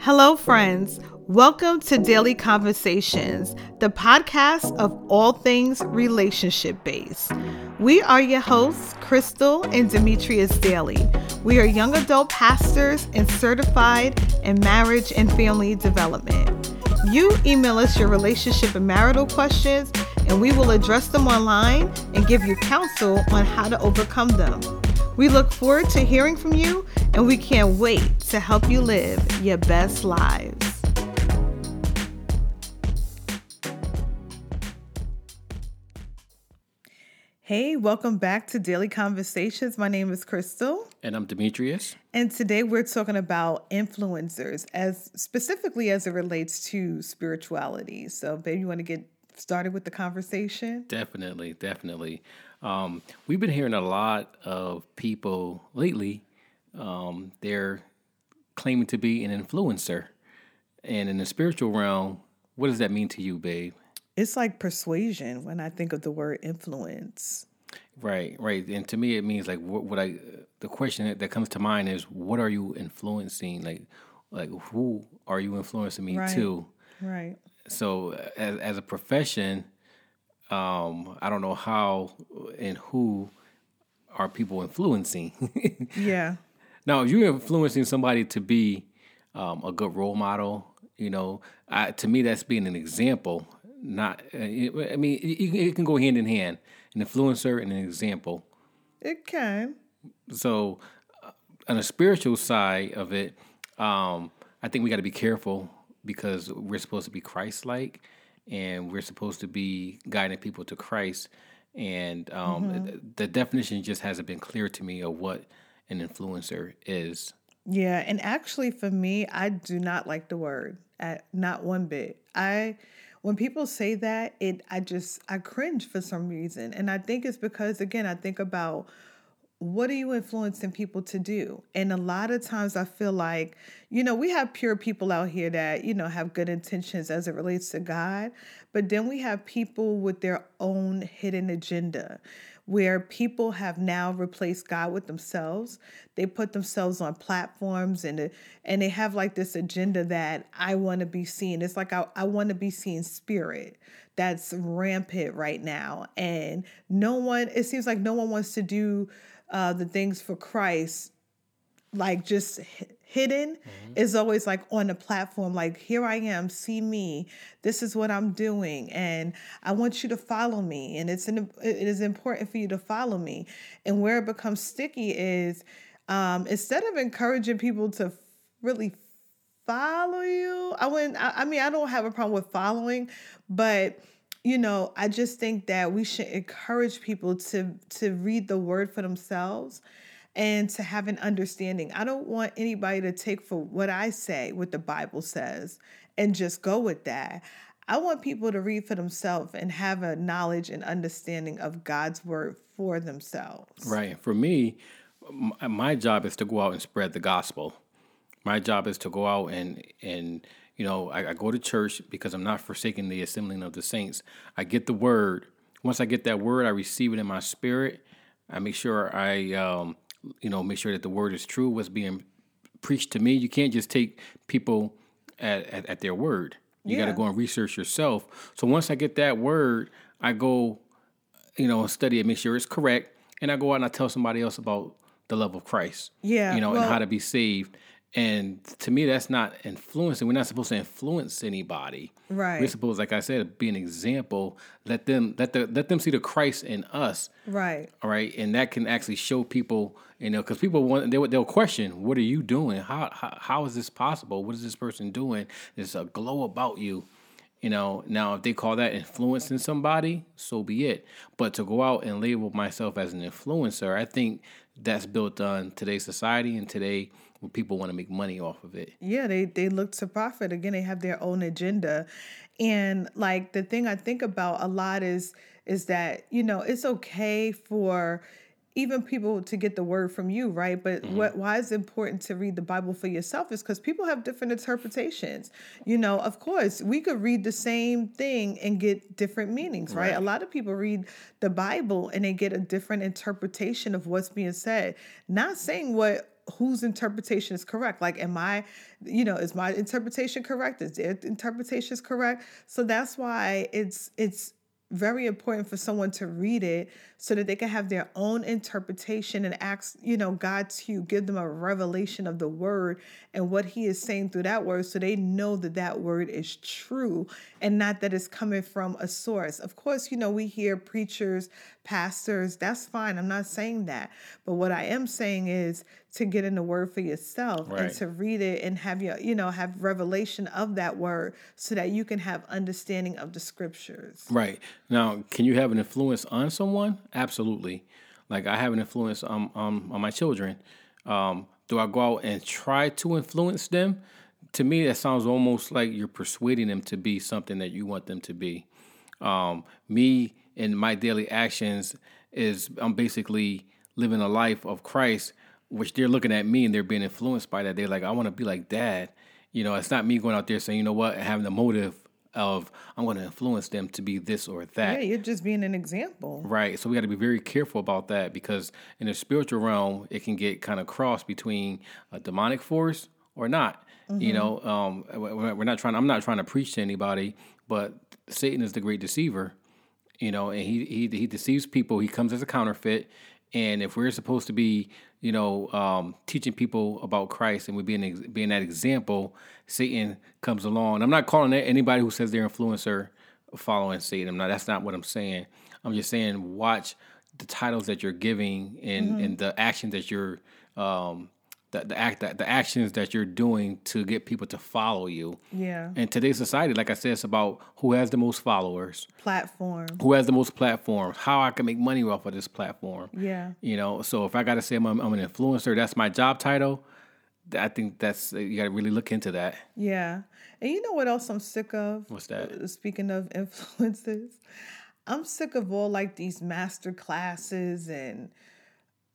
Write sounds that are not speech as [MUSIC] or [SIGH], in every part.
Hello, friends. Welcome to Dailey Conversations, the podcast of all things relationship based. We are your hosts, Crystal and Demetrius Dailey. We are young adult pastors and certified in marriage and family development. You email us your relationship and marital questions, and we will address them online and give you counsel on how to overcome them. We look forward to hearing from you, and we can't wait to help you live your best lives. Hey, welcome back to Dailey Conversations. My name is Crystal. And I'm Demetrius. And today we're talking about influencers as specifically as it relates to spirituality. So, babe, you want to get started with the conversation? Definitely, definitely. Um, we've been hearing a lot of people lately. Um, they're claiming to be an influencer, and in the spiritual realm, what does that mean to you, babe? It's like persuasion when I think of the word influence. Right, right. And to me, it means like what, what I. The question that, that comes to mind is, what are you influencing? Like, like who are you influencing me Right. to? Right. So, as as a profession, um, I don't know how and who are people influencing. [LAUGHS] Yeah. now, if you're influencing somebody to be um, a good role model, you know, I, to me that's being an example. Not, uh, I mean, it, it can go hand in hand. An influencer and an example. It can. So, uh, on a spiritual side of it, um, I think we got to be careful because we're supposed to be Christ-like, and we're supposed to be guiding people to Christ. And um, th- the definition just hasn't been clear to me of what an influencer is. Yeah, and actually for me, I do not like the word. not one bit. I when people say that, it I just I cringe for some reason. And I think it's because again, I think about what are you influencing people to do? And a lot of times I feel like, you know, we have pure people out here that, you know, have good intentions as it relates to God, but then we have people with their own hidden agenda where people have now replaced God with themselves. They put themselves on platforms and and they have like this agenda that I want to be seen. It's like I, I want to be seen spirit. That's rampant right now. And no one, it seems like no one wants to do uh, the things for Christ like just hi- hidden is always like on a platform like here i am see me this is what i'm doing and i want you to follow me and it's an, it is important for you to follow me. And where it becomes sticky is um, instead of encouraging people to really follow you i wouldn't I, I mean i don't have a problem with following but you know i just think that we should encourage people to to read the word for themselves and to have an understanding i don't want anybody to take for what i say what the bible says and just go with that i want people to read for themselves and have a knowledge and understanding of god's word for themselves Right. For me, my job is to go out and spread the gospel. My job is to go out and and you know I, I go to church because I'm not forsaking the assembling of the saints. I get the word. Once I get that word, I receive it in my spirit. I make sure I um, you know make sure that the word is true. What's being preached to me. You can't just take people at, at, at their word. You got to go and research yourself. So once I get that word, I go you know, study it, make sure it's correct, and I go out and I tell somebody else about the love of Christ. Yeah, you know, well- and how to be saved. And to me, that's not influencing. We're not supposed to influence anybody. Right. We're supposed, like I said, be an example. Let them let the let them see the Christ in us. right All right, and that can actually show people, you know, because people want they they'll question, "What are you doing? How, how how is this possible? What is this person doing? There's a glow about you." You know, now if they call that influencing somebody, so be it. But to go out and label myself as an influencer, I think that's built on today's society and today people want to make money off of it. Yeah, they they look to profit. Again, they have their own agenda. And like the thing I think about a lot is is that, you know, it's okay for even people to get the word from you, right? But mm-hmm. what why is it important to read the Bible for yourself is because people have different interpretations. You know, of course, we could read the same thing and get different meanings, right? A lot of people read the Bible and they get a different interpretation of what's being said. Not saying what whose interpretation is correct like am i you know is my interpretation correct is their interpretation is correct so that's why it's it's very important for someone to read it so that they can have their own interpretation and ask, you know, God to give them a revelation of the word and what he is saying through that word so they know that that word is true and not that it's coming from a source. Of course, you know, we hear preachers, pastors, that's fine. I'm not saying that. But what I am saying is to get in the word for yourself right. and to read it and have your, you know, have revelation of that word so that you can have understanding of the scriptures. Right. Now, can you have an influence on someone? Absolutely. Like I have an influence on on, on my children. Um, do I go out and try to influence them? To me, that sounds almost like you're persuading them to be something that you want them to be. Um, me and my daily actions is I'm basically living a life of Christ, which they're looking at me and they're being influenced by that. They're like, I want to be like dad. You know, it's not me going out there saying, you know what, having the motive of I'm going to influence them to be this or that. Yeah, you're just being an example. Right. So we got to be very careful about that because in the spiritual realm, it can get kind of crossed between a demonic force or not. Mm-hmm. You know, um, we're not trying. I'm not trying to preach to anybody, but Satan is the great deceiver. You know, and he he he deceives people. He comes as a counterfeit, and if we're supposed to be you know, um, teaching people about Christ and we being being that example, Satan comes along. I'm not calling anybody who says they're influencer following Satan. I'm not. That's not what I'm saying. I'm just saying watch the titles that you're giving and mm-hmm. and the actions that you're um, the, the act that the actions that you're doing to get people to follow you. Yeah. In today's society, like I said, it's about who has the most followers, platform, who has the most platforms, how I can make money off of this platform. Yeah. You know, so if I got to say I'm, I'm an influencer, that's my job title. I think that's you got to really look into that. Yeah, and you know what else I'm sick of? What's that? Uh, speaking of [LAUGHS] influences, I'm sick of all like these master classes and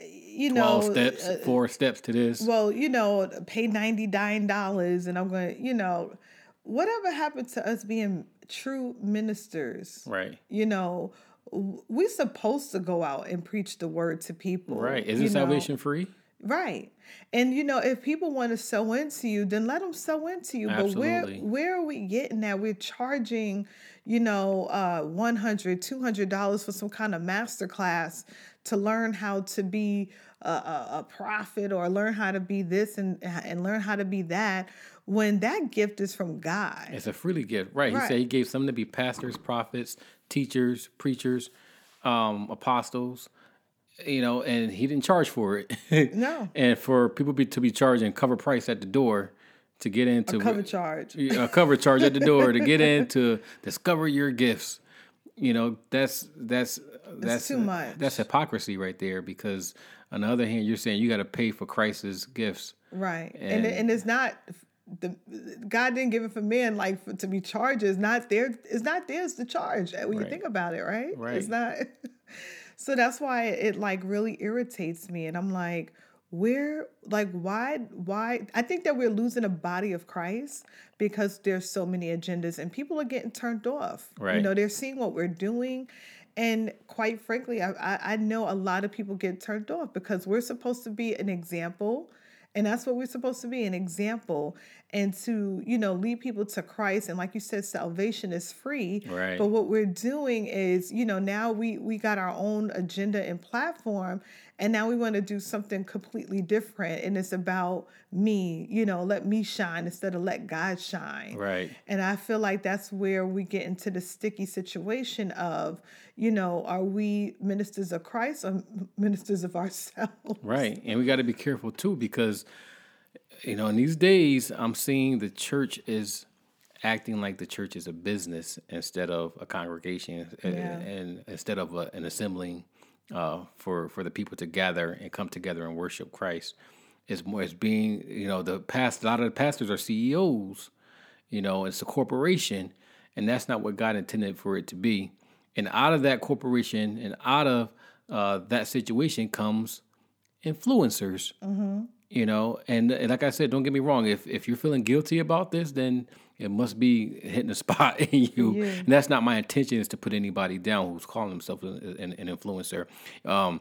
you know, steps, uh, four steps to this. Well, you know, pay ninety nine dollars, and I'm going. to, You know, whatever happened to us being true ministers? Right. You know, we're supposed to go out and preach the word to people. Right. Is it salvation free? Right. And you know, if people want to sow into you, then let them sow into you. Absolutely. But where where are we getting that? We're charging, you know, uh 100 $200 for some kind of master class to learn how to be a, a, a prophet or learn how to be this and and learn how to be that when that gift is from God. It's a freely gift. Right. right. He said he gave some to be pastors, prophets, teachers, preachers, um, apostles you know, and he didn't charge for it. [LAUGHS] no. and for people be, to be charging cover price at the door to get into a cover charge, a cover charge at the door to get in to [LAUGHS] discover your gifts. You know, that's that's that's too much. That's hypocrisy right there. Because on the other hand, you're saying you got to pay for Christ's gifts, right? And and, and it's not the God didn't give it for men like for, to be charged. It's not there. It's not theirs to charge uh, when right. you think about it, right? Right. It's not. [LAUGHS] So that's why it like really irritates me. And I'm like, where like why why I think that we're losing a body of Christ because there's so many agendas and people are getting turned off. Right. You know, they're seeing what we're doing. And quite frankly, I, I, know a lot of people get turned off because we're supposed to be an example and that's what we're supposed to be an example and to, you know, lead people to Christ. And like you said, salvation is free. Right. But what we're doing is, you know, now we we got our own agenda and platform and now we want to do something completely different and it's about me you know let me shine instead of let god shine. Right. And i feel like that's where we get into the sticky situation of you know are we ministers of christ or ministers of [LAUGHS] ourselves? Right. And we got to be careful too because you know in these days i'm seeing the church is acting like the church is a business instead of a congregation eh, yeah. and, and, instead of a, an assembling uh, for for the people to gather and come together and worship Christ. Is more as being you know the past. A lot of the pastors are CEOs. You know, it's a corporation, and that's not what God intended for it to be. And out of that corporation and out of uh, that situation comes influencers. Mm-hmm. You know, and, and like I said, don't get me wrong. If if you're feeling guilty about this, then it must be hitting a spot [LAUGHS] in you. Yeah. And that's not my intention is to put anybody down who's calling himself an, an, influencer. Um,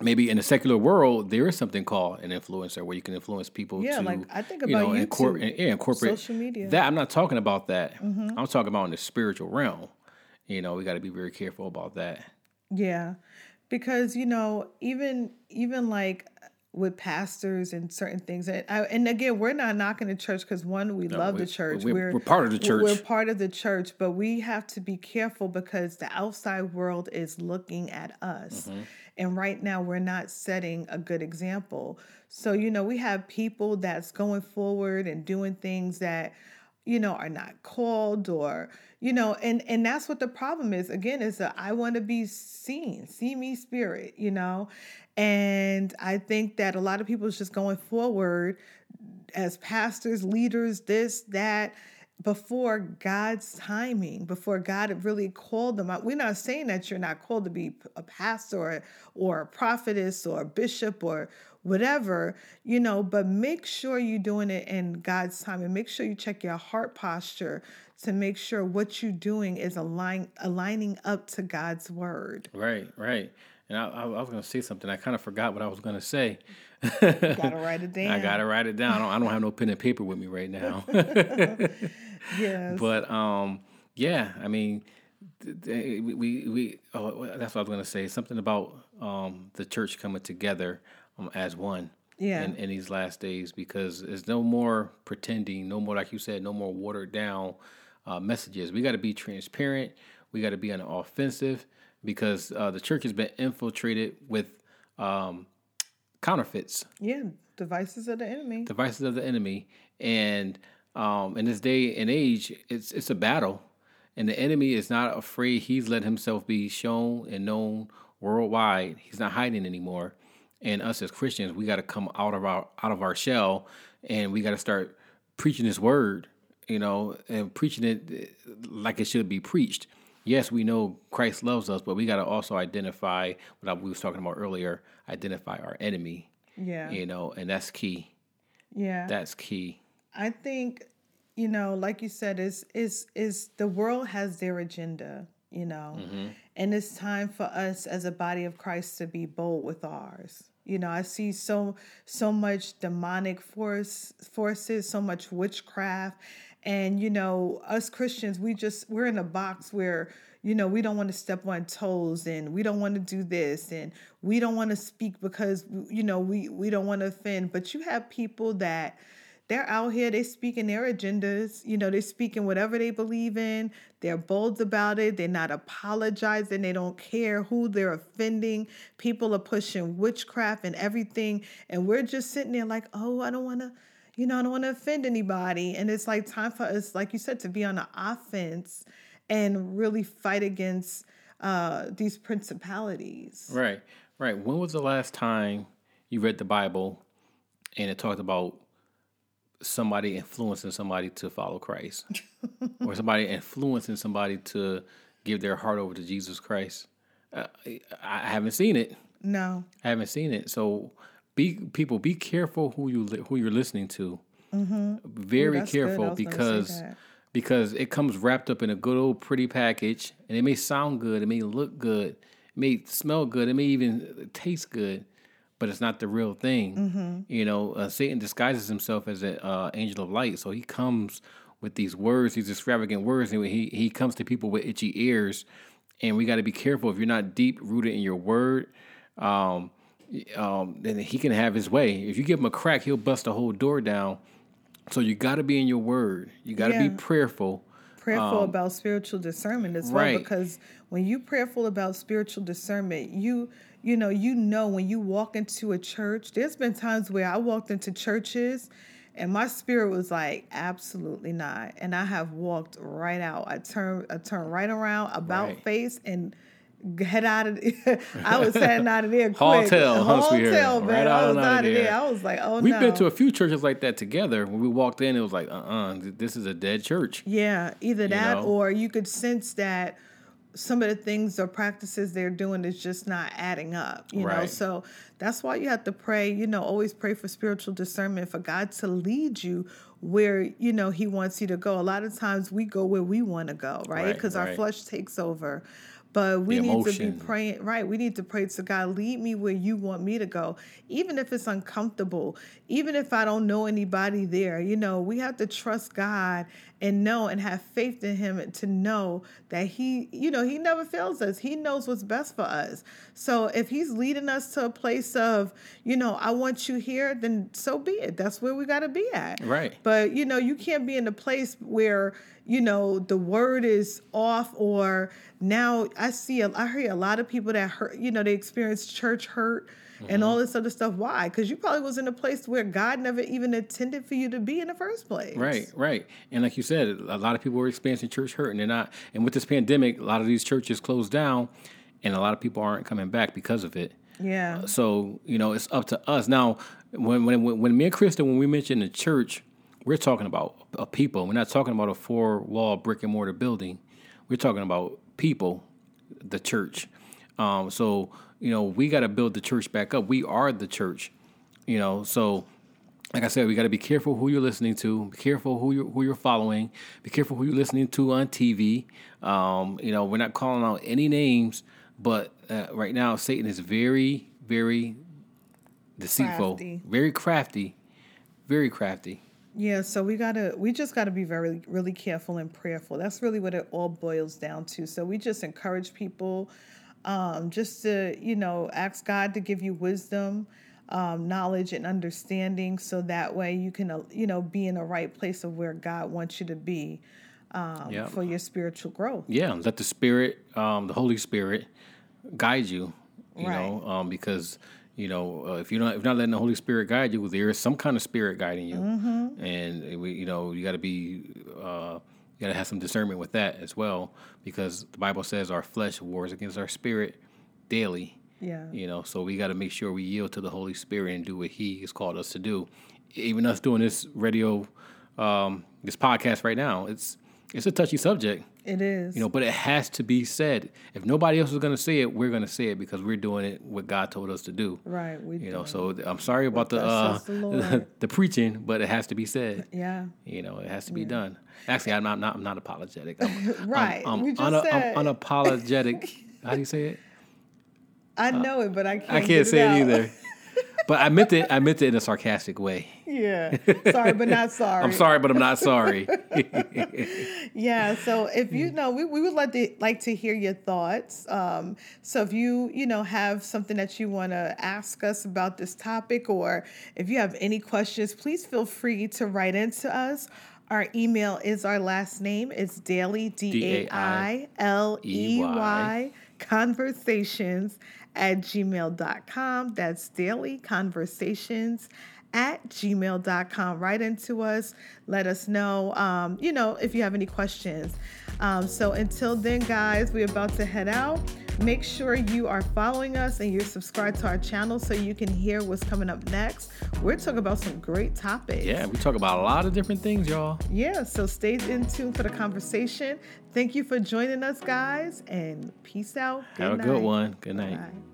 maybe in the secular world there is something called an influencer where you can influence people Yeah, to like, I think you know about incor- YouTube, yeah, incorporate social media. Mm-hmm. that i'm not talking about that i'm talking about in the spiritual realm you know we got to be very careful about that Yeah. Because, you know, even even like with pastors and certain things. And, I, and again we're not knocking the church because one we love we- the church we're- we're part of the we're- we're part of the church but we have to be careful because the outside world is looking at us. Mm-hmm. and right now we're not setting a good example. So you know we have people that's going forward and doing things that you know are not called or you know and and that's what the problem is again is that i want to be seen see me spirit you know and i think that a lot of people is just going forward as pastors leaders this that before God's timing, before God really called them out. We're not saying that you're not called to be a pastor or, or a prophetess or a bishop or whatever, you know, but make sure you're doing it in God's time and make sure you check your heart posture to make sure what you're doing is align, aligning up to God's word. right right and i, I, was going to say something i kind of forgot what i was going to say Gotta write it down. [LAUGHS] i gotta write it down I don't, I don't have no pen and paper with me right now [LAUGHS] Yes. But um, yeah, I mean, we we, we oh, that's what I was gonna say. Something about um the church coming together um, as one. Yeah. In, in these last days, because there's no more pretending, no more like you said, no more watered down uh, messages. We got to be transparent. We got to be on the offensive because uh, the church has been infiltrated with um, counterfeits yeah, devices of the enemy. devices of the enemy. And um, in this day and age, it's it's a battle, and the enemy is not afraid. He's let himself be shown and known worldwide. He's not hiding anymore. And us as Christians, we got to come out of our out of our shell, and we got to start preaching this word. You know, and preaching it eh, like it should be preached. Yes, we know Christ loves us, but we got to also identify what we was talking about earlier. Identify our enemy Yeah. you know, and that's key. Yeah. That's key. I think, you know, like you said, is is is the world has their agenda, you know, and it's time for us as a body of Christ to be bold with ours. You know, I see so so much demonic force forces, so much witchcraft, and you know, us Christians, we just we're in a box where you know we don't want to step on toes and we don't want to do this and we don't want to speak because you know we we don't want to offend. But you have people that they're out here They're speaking their agendas you know they're speaking whatever they believe in they're bold about it they're not apologizing they don't care who they're offending. People are pushing witchcraft and everything and we're just sitting there like oh i don't want to you know i don't want to offend anybody. And it's like time for us like you said to be on the offense and really fight against uh, these principalities. Right, right. When was the last time you read the Bible and it talked about somebody influencing somebody to follow Christ [LAUGHS] or somebody influencing somebody to give their heart over to Jesus Christ? Uh, I haven't seen it. no I haven't seen it. So be people be careful who you li- who you're listening to. Very Mm-hmm. good. I careful was gonna say because because it comes wrapped up in a good old pretty package, and it may sound good, it may look good, it may smell good, it may even taste good, but it's not the real thing. Mm-hmm. You know, uh, Satan disguises himself as an uh, angel of light, so he comes with these words, these extravagant words, and he he comes to people with itchy ears, and we got to be careful if you're not deep rooted in your word. Um, um, then he can have his way. If you give him a crack, he'll bust the whole door down. So you got to be in your word. You got to Yeah. be prayerful. Prayerful um, about spiritual discernment as well because when you prayerful about spiritual discernment you you know you know when you walk into a church there's been times where i walked into churches and my spirit was like absolutely not. And i have walked right out. I turned i turned right around about Right. face and head out of i was heading out of there quick huh, sweetheart? man Right i was out of out of there. there i was like oh no. We've no been to a few churches like that together. When we walked in, it was like, uh, uh this is a dead church. Yeah, either that know? or you could sense that some of the things or practices they're doing is just not adding up, you know. So that's why you have to pray, you know, always pray for spiritual discernment for God to lead you where, you know, he wants you to go. A lot of times we go where we want to go, right? Right, Because our flesh takes over. But we need to be praying right we need to pray to god lead me where you want me to go. Even if it's uncomfortable even if i don't know anybody there you know we have to trust god and know and have faith in him to know that he you know he never fails us. He knows what's best for us. So if he's leading us to a place of you know i want you here then so be it. That's where we got to be at. Right. but you know, you can't be in a place where you know the word is off or now I see a, I hear a lot of people that hurt, you know, they experience church hurt and mm-hmm. all this other stuff. Why? Because you probably was in a place where God never even intended for you to be in the first place. Right, right. And like you said, a lot of people are experiencing church hurt and they're not. And with this pandemic, a lot of these churches closed down and a lot of people aren't coming back because of it. Yeah. So, you know, it's up to us. Now, when when when me and Krista, when we mentioned the church, we're talking about a people. We're not talking about a four wall brick and mortar building. We're talking about people, the church. Um, so, you know, we got to build the church back up. We are the church, you know. So, like I said, we got to be careful who you're listening to. Be careful who you're who you're following. Be careful who you're listening to on TV. Um, you know, we're not calling out any names, but uh, right now Satan is very, very deceitful, Crafty. very crafty, very crafty. Yeah, so we gotta we just gotta be very really careful and prayerful. That's really what it all boils down to. So we just encourage people um, just to you know ask God to give you wisdom, um, knowledge, and understanding, so that way you can uh, you know be in the right place of where God wants you to be um, Yeah. for your spiritual growth. Yeah, let the Spirit, um, the Holy Spirit, guide you. You Right. know, um, because you know uh, if you're not if not letting the Holy Spirit guide you, there is some kind of spirit guiding you, Mm-hmm. and we, you know you got to be uh, you got to have some discernment with that as well, because the Bible says our flesh wars against our spirit daily. Yeah. You know, so we got to make sure we yield to the Holy Spirit and do what He has called us to do. Even us doing this radio, um, this podcast right now, it's it's a touchy subject. It is. You know, but it has to be said. If nobody else is going to say it, we're going to say it because we're doing it what God told us to do. right. We You know, so I'm sorry about the uh, the [LAUGHS] [LAUGHS] the, preaching, but it has to be said. yeah. You know, it has to be done. Actually, I'm not, I'm not I'm not apologetic. I'm, [LAUGHS] Right. I'm, I'm, just una- said- I'm unapologetic. How do you say it? I know it, but I can't. Uh, I can't say out. it either. But I meant it. I meant it in a sarcastic way. Yeah. Sorry, but not [LAUGHS] sorry. I'm sorry, but I'm not sorry. [LAUGHS] Yeah, so if you know, we, we would like to like to hear your thoughts. Um, so if you you know have something that you want to ask us about this topic, or if you have any questions, please feel free to write into us. Our email is our last name. It's dailey d a i l e y conversations at gmail.com. That's dailey conversations at gmail.com. Write into us. Let us know, um, you know, if you have any questions. Um, so until then, guys, we're about to head out. Make sure you are following us and you're subscribed to our channel so you can hear what's coming up next. We're talking about some great topics. yeah, we talk about a lot of different things, y'all. Yeah, so stay in tune for the conversation. Thank you for joining us, guys, and peace out. Have a good one. Good night. Bye.